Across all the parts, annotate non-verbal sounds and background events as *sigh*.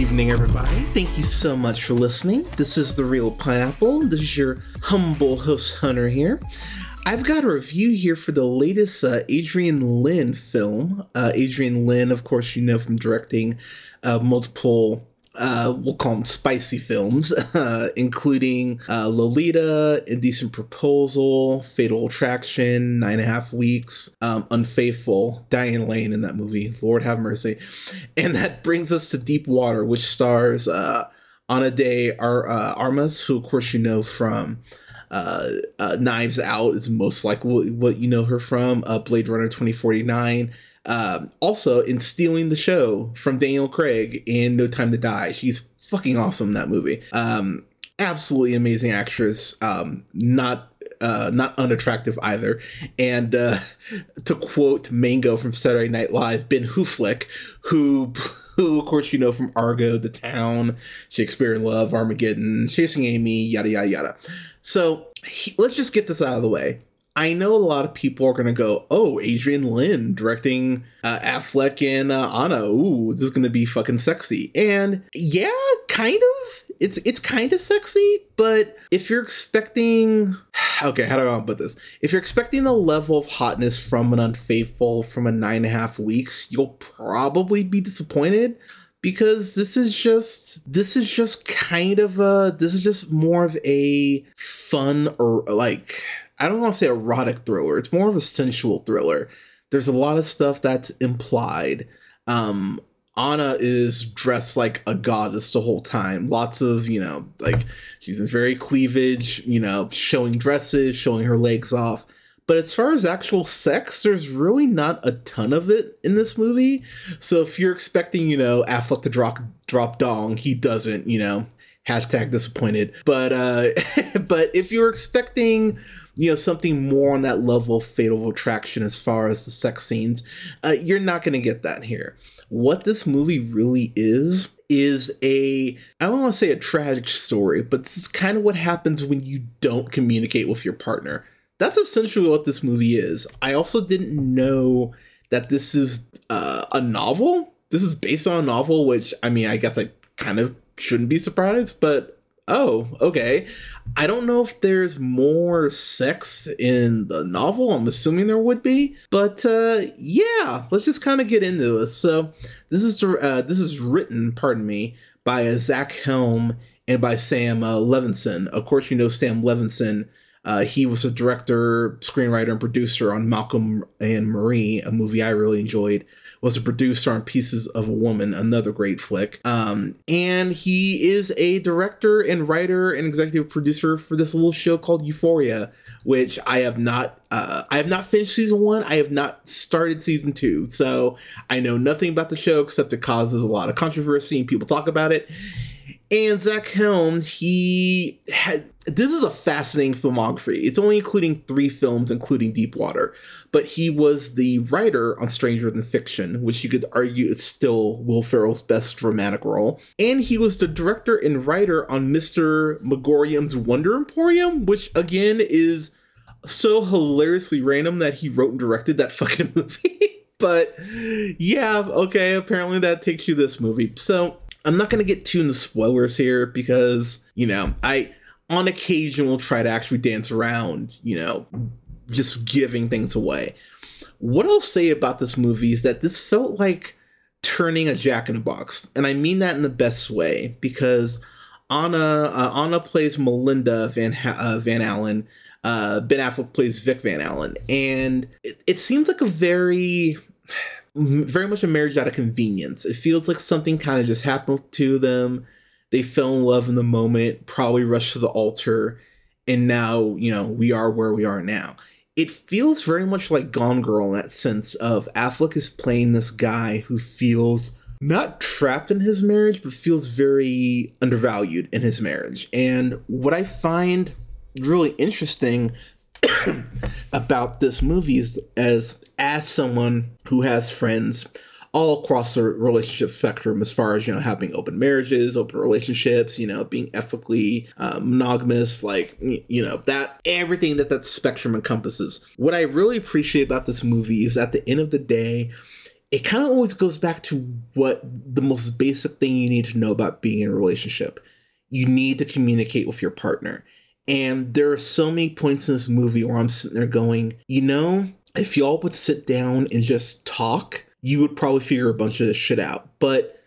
Evening, everybody. Thank you so much for listening. This is The Reel Pineapple. This is your humble host, Hunter, here. I've got a review here for the latest uh, Adrian Lyne film. Uh, Adrian Lyne, of course, you know from directing uh, multiple, uh, we'll call them spicy films, *laughs* uh, including uh, Lolita, Indecent Proposal, Fatal Attraction, Nine and a Half Weeks, um, Unfaithful, Diane Lane in that movie. Lord have mercy. And that brings us to Deep Water, which stars uh, Ana de Ar- uh, Armas, who, of course, you know from uh, uh, Knives Out is most like what, you know her from. Blade Runner 2049. Um, also, in Stealing the Show from Daniel Craig in No Time to Die. She's fucking awesome in that movie. Um, absolutely amazing actress. Um, not uh, not unattractive either. And uh, *laughs* to quote Mango from Saturday Night Live, Ben Hooflick, who, *laughs* who of course you know from Argo, The Town, Shakespeare in Love, Armageddon, Chasing Amy, yada yada yada. So he, let's just get this out of the way. I know a lot of people are going to go, oh, Adrian Lyne directing uh, Affleck and uh, Ana. Ooh, this is going to be fucking sexy. And yeah, kind of. It's it's kind of sexy, but if you're expecting, *sighs* okay, how do I put this? If you're expecting the level of hotness from an unfaithful from a nine and a half weeks, you'll probably be disappointed because this is just this is just kind of a this is just more of a fun or like I don't want to say erotic thriller. It's more of a sensual thriller. There's a lot of stuff that's implied. Um Ana is dressed like a goddess the whole time. Lots of, you know, like she's in very cleavage, you know, showing dresses, showing her legs off. But as far as actual sex, there's really not a ton of it in this movie. So if you're expecting, you know, Affleck to drop drop dong, he doesn't, you know, hashtag disappointed. But uh *laughs* but if you're expecting you know something more on that level of fatal attraction as far as the sex scenes uh, you're not going to get that here what this movie really is is a I don't want to say a tragic story, but this is kind of what happens when you don't communicate with your partner. That's essentially what this movie is. I also didn't know that this is uh, a novel. This is based on a novel, which I mean, I guess I kind of shouldn't be surprised, but oh, okay. I don't know if there's more sex in the novel. I'm assuming there would be, but uh, yeah, let's just kind of get into this. So this is uh, this is written, pardon me, by uh, Zach Helm and by Sam uh, Levinson. Of course, you know Sam Levinson. Uh, he was a director, screenwriter, and producer on Malcolm and Marie, a movie I really enjoyed was a producer on Pieces of a Woman, another great flick. Um, and he is a director and writer and executive producer for this little show called Euphoria, which I have not uh, I have not finished season one. I have not started season two, so I know nothing about the show except it causes a lot of controversy and people talk about it. And Zach Helm, he had this is a fascinating filmography. It's only including three films, including Deepwater, but he was the writer on Stranger Than Fiction, which you could argue is still Will Ferrell's best dramatic role. And he was the director and writer on Mr. Magorium's Wonder Emporium, which again is so hilariously random that he wrote and directed that *laughs* fucking movie. but yeah, okay, apparently that takes you this movie. So I'm not going to get too into spoilers here because, you know, I on occasion will try to actually dance around, you know, just giving things away. What I'll say about this movie is that this felt like turning a jack in a box. And I mean that in the best way because Ana uh, Ana plays Melinda Van ha- uh, Van Allen. Uh, ben Affleck plays Vic Van Allen, and it, it seems like a very very much a marriage out of convenience. It feels like something kind of just happened to them. They fell in love in the moment, probably rushed to the altar, and now, you know, we are where we are now. It feels very much like Gone Girl in that sense of Affleck is playing this guy who feels not trapped in his marriage, but feels very undervalued in his marriage. And what I find really interesting *coughs* about this movie as as someone who has friends all across the relationship spectrum as far as you know having open marriages open relationships you know being ethically uh, monogamous like you know that everything that that spectrum encompasses. What i really appreciate about this movie is at the end of the day it kind of always goes back to what the most basic thing you need to know about being in a relationship. You need to communicate with your partner and there are so many points in this movie where i'm sitting there going you know if y'all would sit down and just talk you would probably figure a bunch of this shit out. But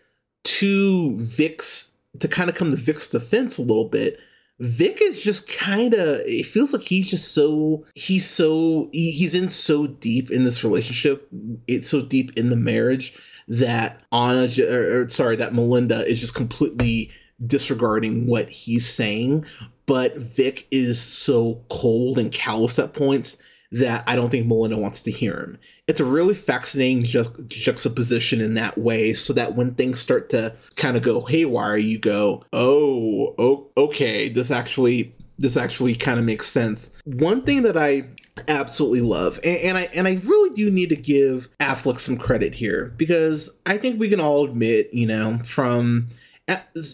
to Vic's, to kind of come to Vic's defense a little bit, Vic is just kind of, it feels like he's just so, he's so, he's in so deep in this relationship, it's so deep in the marriage that Ana, or, or sorry, that Melinda is just completely disregarding what he's saying. But Vic is so cold and callous at points that I don't think Melinda wants to hear him. It's a really fascinating ju- juxtaposition in that way, so that when things start to kind of go haywire, you go, "Oh, oh, okay, this actually." This actually kind of makes sense. One thing that I absolutely love, and, and, I and I really do need to give Affleck some credit here because I think we can all admit, you know, from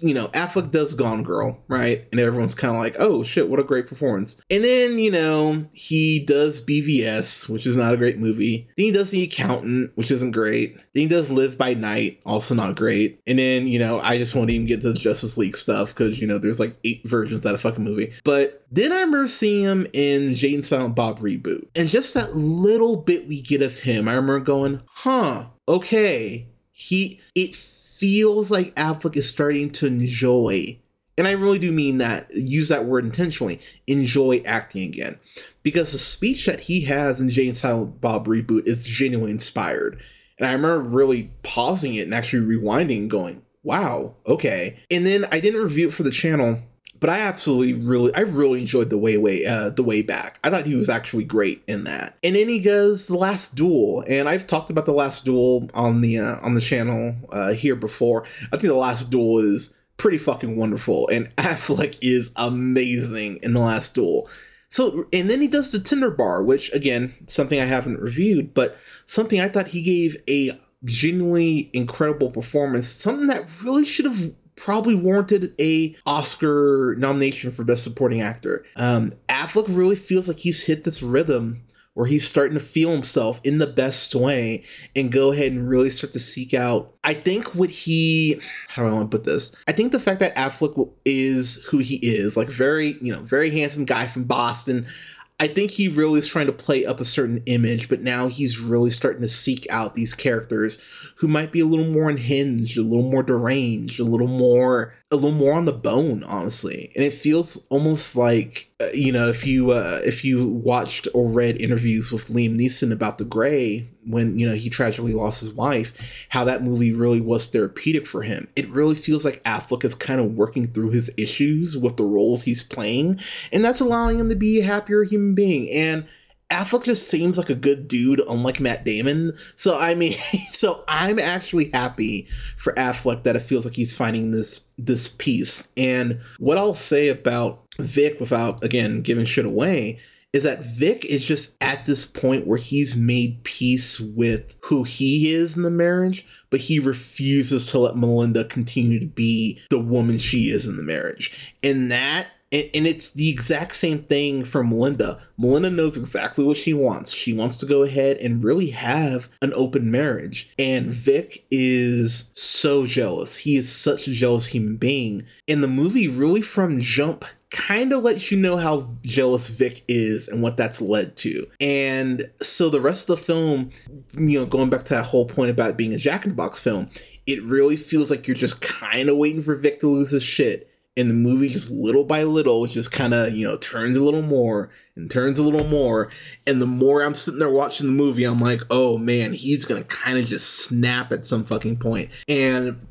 you know, Affleck does Gone Girl, right? And everyone's kind of like, oh shit, what a great performance. And then, you know, he does BVS, which is not a great movie. Then he does The Accountant, which isn't great. Then he does Live by Night, also not great. And then, you know, I just won't even get to the Justice League stuff because, you know, there's like eight versions of that fucking movie. But then I remember seeing him in Jay and Silent Bob reboot. And just that little bit we get of him, I remember going, huh, okay. He, it feels like Affleck is starting to enjoy, and I really do mean that, use that word intentionally, enjoy acting again. Because the speech that he has in Jay and Silent Bob reboot is genuinely inspired. And I remember really pausing it and actually rewinding, going, wow, okay. And then I didn't review it for the channel but I absolutely really I really enjoyed the way way uh, the way back. I thought he was actually great in that. And then he goes the last duel, and I've talked about the last duel on the uh, on the channel uh, here before. I think the last duel is pretty fucking wonderful, and *laughs* Affleck is amazing in the last duel. So, and then he does the Tender Bar, which again, something I haven't reviewed, but something I thought he gave a genuinely incredible performance. Something that really should have probably warranted a Oscar nomination for Best Supporting Actor. Um, Affleck really feels like he's hit this rhythm where he's starting to feel himself in the best way and go ahead and really start to seek out. I think what he, how do I want to put this? I think the fact that Affleck is who he is, like very, you know, very handsome guy from Boston. I think he really is trying to play up a certain image, but now he's really starting to seek out these characters who might be a little more unhinged, a little more deranged, a little more a little more on the bone, honestly. And it feels almost like you know, if you uh, if you watched or read interviews with Liam Neeson about The Grey when you know he tragically lost his wife, how that movie really was therapeutic for him. It really feels like Affleck is kind of working through his issues with the roles he's playing, and that's allowing him to be a happier human being. And Affleck just seems like a good dude, unlike Matt Damon. So I mean, *laughs* so I'm actually happy for Affleck that it feels like he's finding this this peace. And what I'll say about Vic, without again giving shit away, is that Vic is just at this point where he's made peace with who he is in the marriage, but he refuses to let Melinda continue to be the woman she is in the marriage. And that and, and it's the exact same thing for Melinda. Melinda knows exactly what she wants. She wants to go ahead and really have an open marriage. And Vic is so jealous. He is such a jealous human being. And the movie, really from jump, kind of lets you know how jealous Vic is and what that's led to. And so the rest of the film, you know, going back to that whole point about being a Jack in the Box film, it really feels like you're just kind of waiting for Vic to lose his shit and the movie just little by little just kind of you know turns a little more and turns a little more and the more i'm sitting there watching the movie i'm like oh man he's gonna kind of just snap at some fucking point and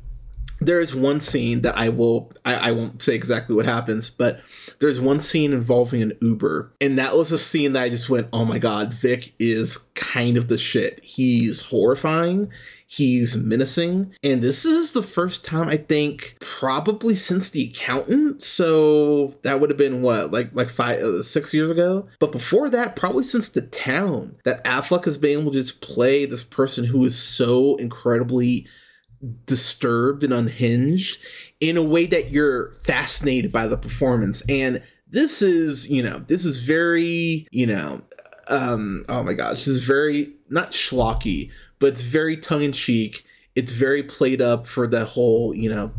there is one scene that I will I, I, won't say exactly what happens, but there's one scene involving an Uber, and that was a scene that I just went, oh my god, Vic is kind of the shit. He's horrifying. He's menacing, and this is the first time I think probably since the accountant. So that would have been what, like like five, uh, six years ago. But before that, probably since the town, that Affleck has been able to just play this person who is so incredibly disturbed and unhinged in a way that you're fascinated by the performance. And this is, you know, this is very, you know, um, oh my gosh, this is very not schlocky, but it's very tongue in cheek. It's very played up for the whole, you know,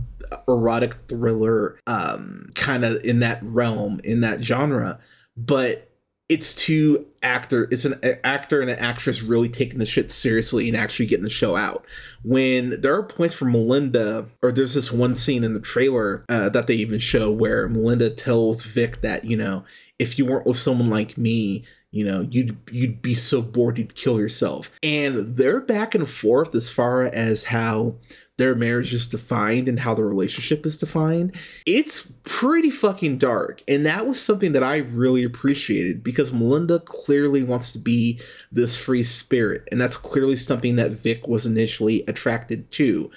erotic thriller um kind of in that realm, in that genre. But it's two actor it's an actor and an actress really taking the shit seriously and actually getting the show out when there are points for melinda or there's this one scene in the trailer uh, that they even show where melinda tells vic that you know if you weren't with someone like me you know you'd you'd be so bored you'd kill yourself and they're back and forth as far as how their marriage is defined and how the relationship is defined. It's pretty fucking dark. And that was something that I really appreciated because Melinda clearly wants to be this free spirit. And that's clearly something that Vic was initially attracted to.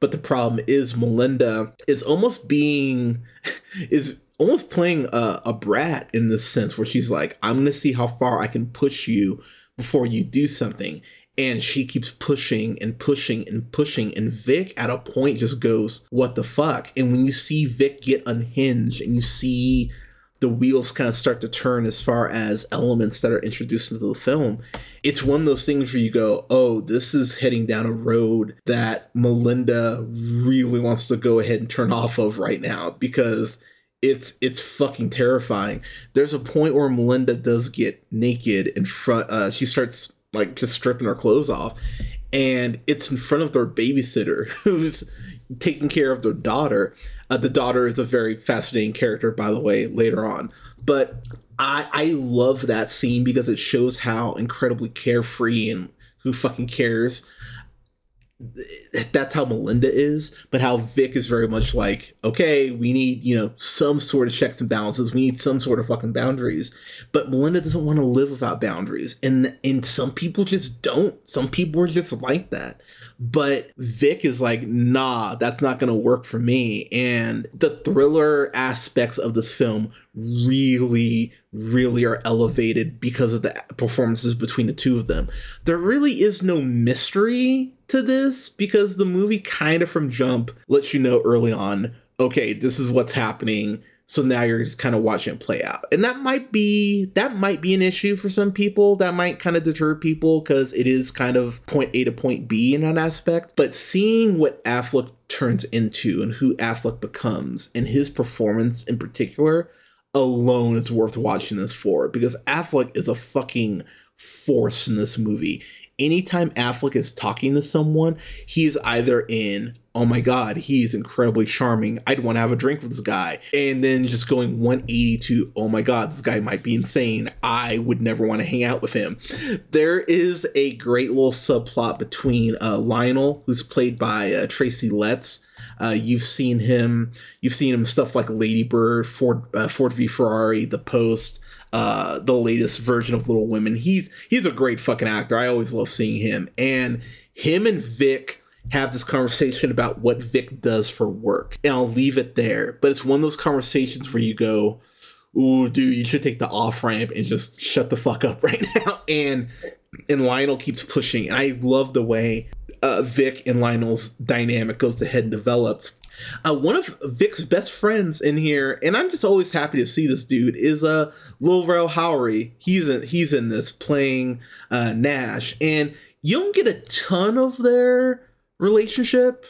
But the problem is Melinda is almost being *laughs* is almost playing a, a brat in this sense where she's like, I'm gonna see how far I can push you before you do something. And she keeps pushing and pushing and pushing and Vic at a point just goes what the fuck? And when you see Vic get unhinged and you see the wheels kind of start to turn as far as elements that are introduced into the film it's one of those things where you go oh this is heading down a road that Melinda really wants to go ahead and turn off of right now. Because it's it's fucking terrifying. There's a point where Melinda does get naked in front. Uh, she starts like just stripping her clothes off and it's in front of their babysitter *laughs* who's taking care of their daughter uh, the daughter is a very fascinating character by the way later on but i i love that scene because it shows how incredibly carefree and who fucking cares that's how Melinda is, but how Vic is very much like, okay, we need, you know, some sort of checks and balances. We need some sort of fucking boundaries. But Melinda doesn't want to live without boundaries. And and some people just don't. Some people are just like that. But Vic is like, nah, that's not gonna work for me. And the thriller aspects of this film really, really are elevated because of the performances between the two of them. There really is no mystery to this because the movie kind of from jump lets you know early on, okay, this is what's happening. So now you're just kind of watching it play out. And that might be that might be an issue for some people. That might kind of deter people because it is kind of point A to point B in that aspect. But seeing what Affleck turns into and who Affleck becomes and his performance in particular alone is worth watching this for because Affleck is a fucking force in this movie anytime Affleck is talking to someone, he's either in, oh my God, he's incredibly charming. I'd want to have a drink with this guy. And then just going 180 to, oh my God, this guy might be insane. I would never want to hang out with him. There is a great little subplot between uh, Lionel, who's played by uh, Tracy Letts. Uh, you've seen him. You've seen him stuff like Lady Bird, Ford, uh, Ford v Ferrari, The Post, uh, the latest version of Little Women. He's he's a great fucking actor. I always love seeing him. And him and Vic have this conversation about what Vic does for work. And I'll leave it there. But it's one of those conversations where you go, Ooh, dude, you should take the off ramp and just shut the fuck up *laughs* right now. And and Lionel keeps pushing. And I love the way uh, Vic and Lionel's dynamic goes ahead and develops. Uh, one of Vic's best friends in here, and I'm just always happy to see this dude, is uh, Lil Rel Howery. He's in, he's in this playing uh, Nash, and you don't get a ton of their relationship,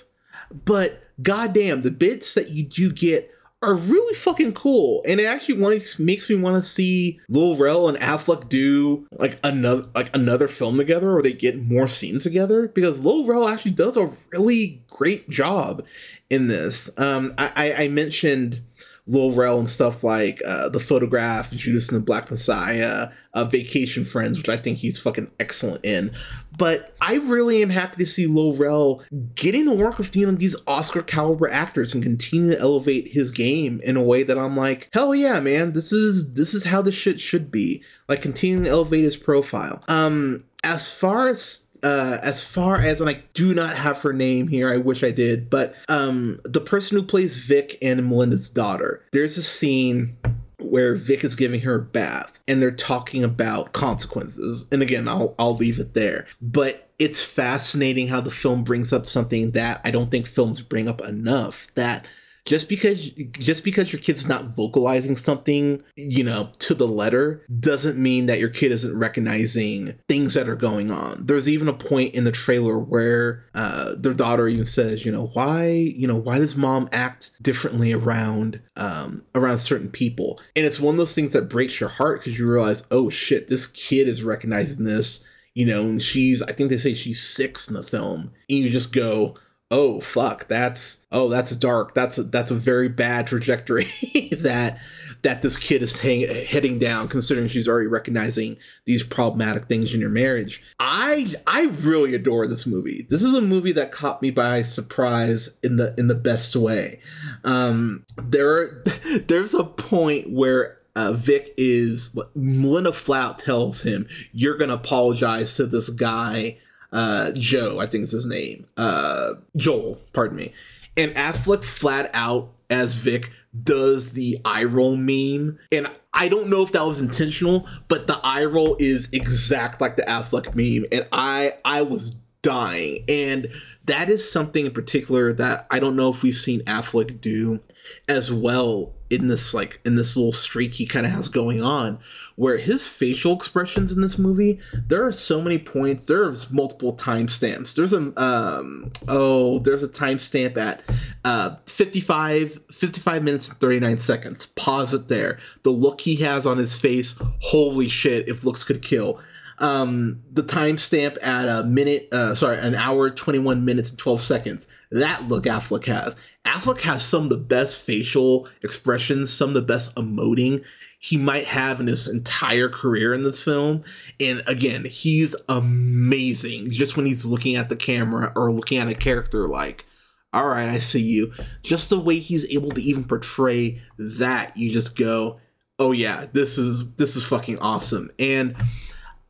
but goddamn, the bits that you do get are really fucking cool, and it actually makes me want to see Lil Rel and Affleck do like another like another film together, or they get more scenes together because Lil Rel actually does a really great job in this. Um, I, I mentioned Lil Rel and stuff like uh, The Photograph, Judas and the Black Messiah, uh, Vacation Friends, which I think he's fucking excellent in. But I really am happy to see Lil Rel getting to work with you know these Oscar caliber actors and continue to elevate his game in a way that I'm like, hell yeah, man, this is this is how this shit should be. Like continuing to elevate his profile. Um, as far as uh, as far as and I do not have her name here, I wish I did, but um, the person who plays Vic and Melinda's daughter, there's a scene where Vic is giving her a bath and they're talking about consequences. And again, I'll I'll leave it there. But it's fascinating how the film brings up something that I don't think films bring up enough that just because just because your kid's not vocalizing something you know to the letter doesn't mean that your kid isn't recognizing things that are going on. There's even a point in the trailer where uh, their daughter even says you know why you know why does mom act differently around um, around certain people? And it's one of those things that breaks your heart because you realize oh shit this kid is recognizing this you know and she's i think they say she's six in the film. And you just go oh fuck that's oh that's dark that's a, that's a very bad trajectory *laughs* that that this kid is hang, heading down considering she's already recognizing these problematic things in your marriage. I i really adore this movie. This is a movie that caught me by surprise in the in the best way. Um there are, *laughs* there's a point where uh, Vic is Melinda Flout tells him you're gonna apologize to this guy uh, Joe, I think is his name, uh, Joel, pardon me. And Affleck flat out as Vic does the eye roll meme. And I don't know if that was intentional, but the eye roll is exact like the Affleck meme. And I I was dying. And that is something in particular that I don't know if we've seen Affleck do as well in this like in this little streak he kind of has going on where his facial expressions in this movie there are so many points there's multiple timestamps. There's a um oh there's a timestamp at uh 55 55 minutes and 39 seconds. Pause it there. The look he has on his face holy shit if looks could kill. Um the timestamp at a minute uh sorry an hour 21 minutes and 12 seconds. That look affleck has Affleck has some of the best facial expressions, some of the best emoting he might have in his entire career in this film. And again, he's amazing just when he's looking at the camera or looking at a character like, all right, I see you. Just the way he's able to even portray that, you just go, oh yeah, this is this is fucking awesome. And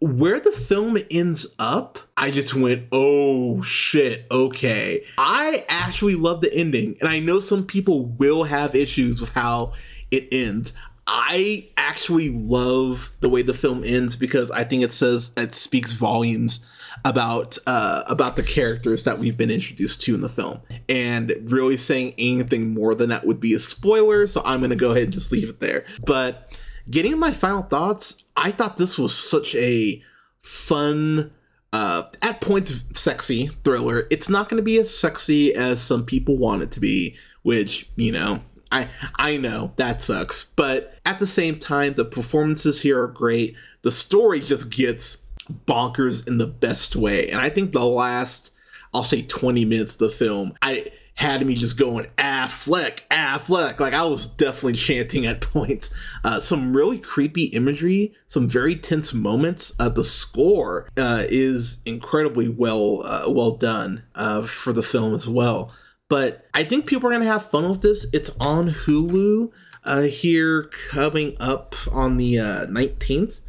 where the film ends up, I just went, oh shit, okay. I actually love the ending, and I know some people will have issues with how it ends. I actually love the way the film ends because I think it says it speaks volumes about uh, about the characters that we've been introduced to in the film, and really saying anything more than that would be a spoiler. So I'm gonna go ahead and just leave it there. But getting my final thoughts, I thought this was such a fun, uh, at points sexy thriller. It's not going to be as sexy as some people want it to be, which you know. I I know that sucks, but at the same time, the performances here are great. The story just gets bonkers in the best way, and I think the last, I'll say, twenty minutes of the film, I had me just going Affleck, Affleck. Like I was definitely chanting at *laughs* points. Uh, some really creepy imagery, some very tense moments. Uh, the score uh, is incredibly well uh, well done uh, for the film as well. But I think people are gonna have fun with this. It's on Hulu uh, here coming up on the nineteenth.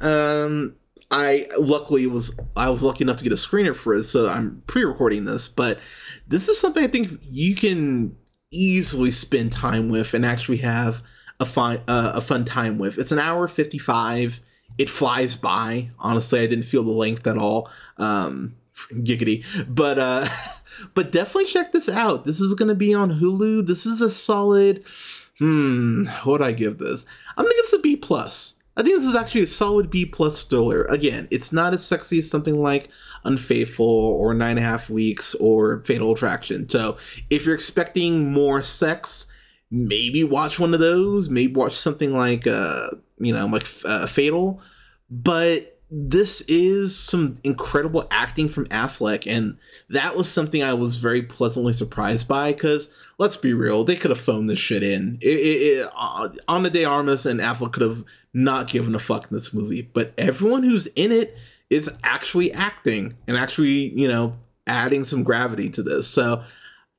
Um, I luckily was I was lucky enough to get a screener for it, so I'm pre-recording this. But this is something I think you can easily spend time with and actually have a fun uh, a fun time with. It's an hour fifty five. It flies by. Honestly, I didn't feel the length at all. Um, giggity, but uh, *laughs* but definitely check this out. This is gonna be on Hulu. This is a solid. Hmm, what I give this? I'm gonna give this a B plus. I think this is actually a solid B plus thriller. Again, it's not as sexy as something like Unfaithful or Nine and a Half Weeks or Fatale Attraction. So if you're expecting more sex, maybe watch one of those. Maybe watch something like, uh, you know, like uh, Fatal. But this is some incredible acting from Affleck, and that was something I was very pleasantly surprised by because let's be real, they could have phoned this shit in. It, it, it, uh, Ana de Armas and Affleck could have not given a fuck in this movie, but everyone who's in it is actually acting and actually, you know, adding some gravity to this. So,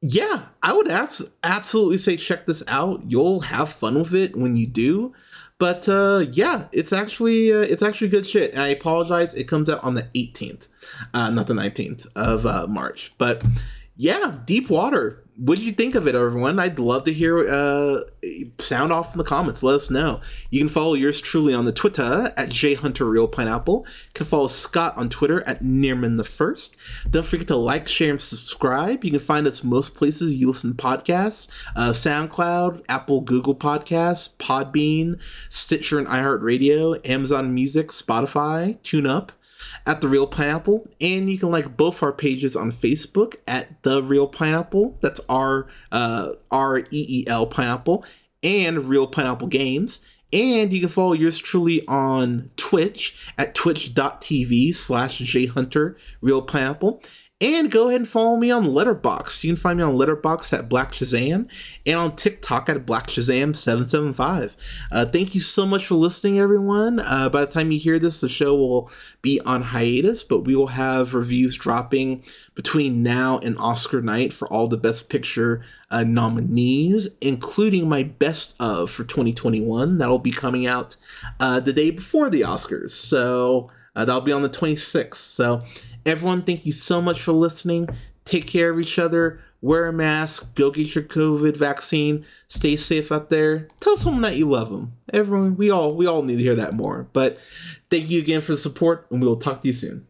yeah, I would abs- absolutely say check this out. You'll have fun with it when you do. But uh, yeah, it's actually uh, it's actually good shit. And I apologize. It comes out on the 18th, uh, not the 19th of uh, March. But yeah, Deep Water what did you think of it, everyone? I'd love to hear uh, sound off in the comments. Let us know. You can follow yours truly on the Twitter at jhunterreelpineapple. You can follow Scott on Twitter at Nearman the First. Don't forget to like, share, and subscribe. You can find us most places you listen to podcasts: uh, SoundCloud, Apple, Google Podcasts, Podbean, Stitcher, and iHeartRadio, Amazon Music, Spotify, TuneUp at The Reel Pineapple. And you can like both our pages on Facebook at The Reel Pineapple. That's R uh, R E E L Pineapple and Real Pineapple Games. And you can follow yours truly on Twitch at twitch.tv slash jhunter reel pineapple. And go ahead and follow me on Letterboxd. You can find me on Letterboxd at Black Shazam and on TikTok at Black Shazam775. Uh, thank you so much for listening, everyone. Uh, by the time you hear this, the show will be on hiatus, but we will have reviews dropping between now and Oscar night for all the Best Picture uh, nominees, including my best of for 2021. That'll be coming out uh, the day before the Oscars. So uh, that'll be on the 26th. So Everyone, thank you so much for listening. Take care of each other. Wear a mask. Go get your COVID vaccine. Stay safe out there. Tell someone that you love them. Everyone, we all we all need to hear that more. But thank you again for the support, and we will talk to you soon.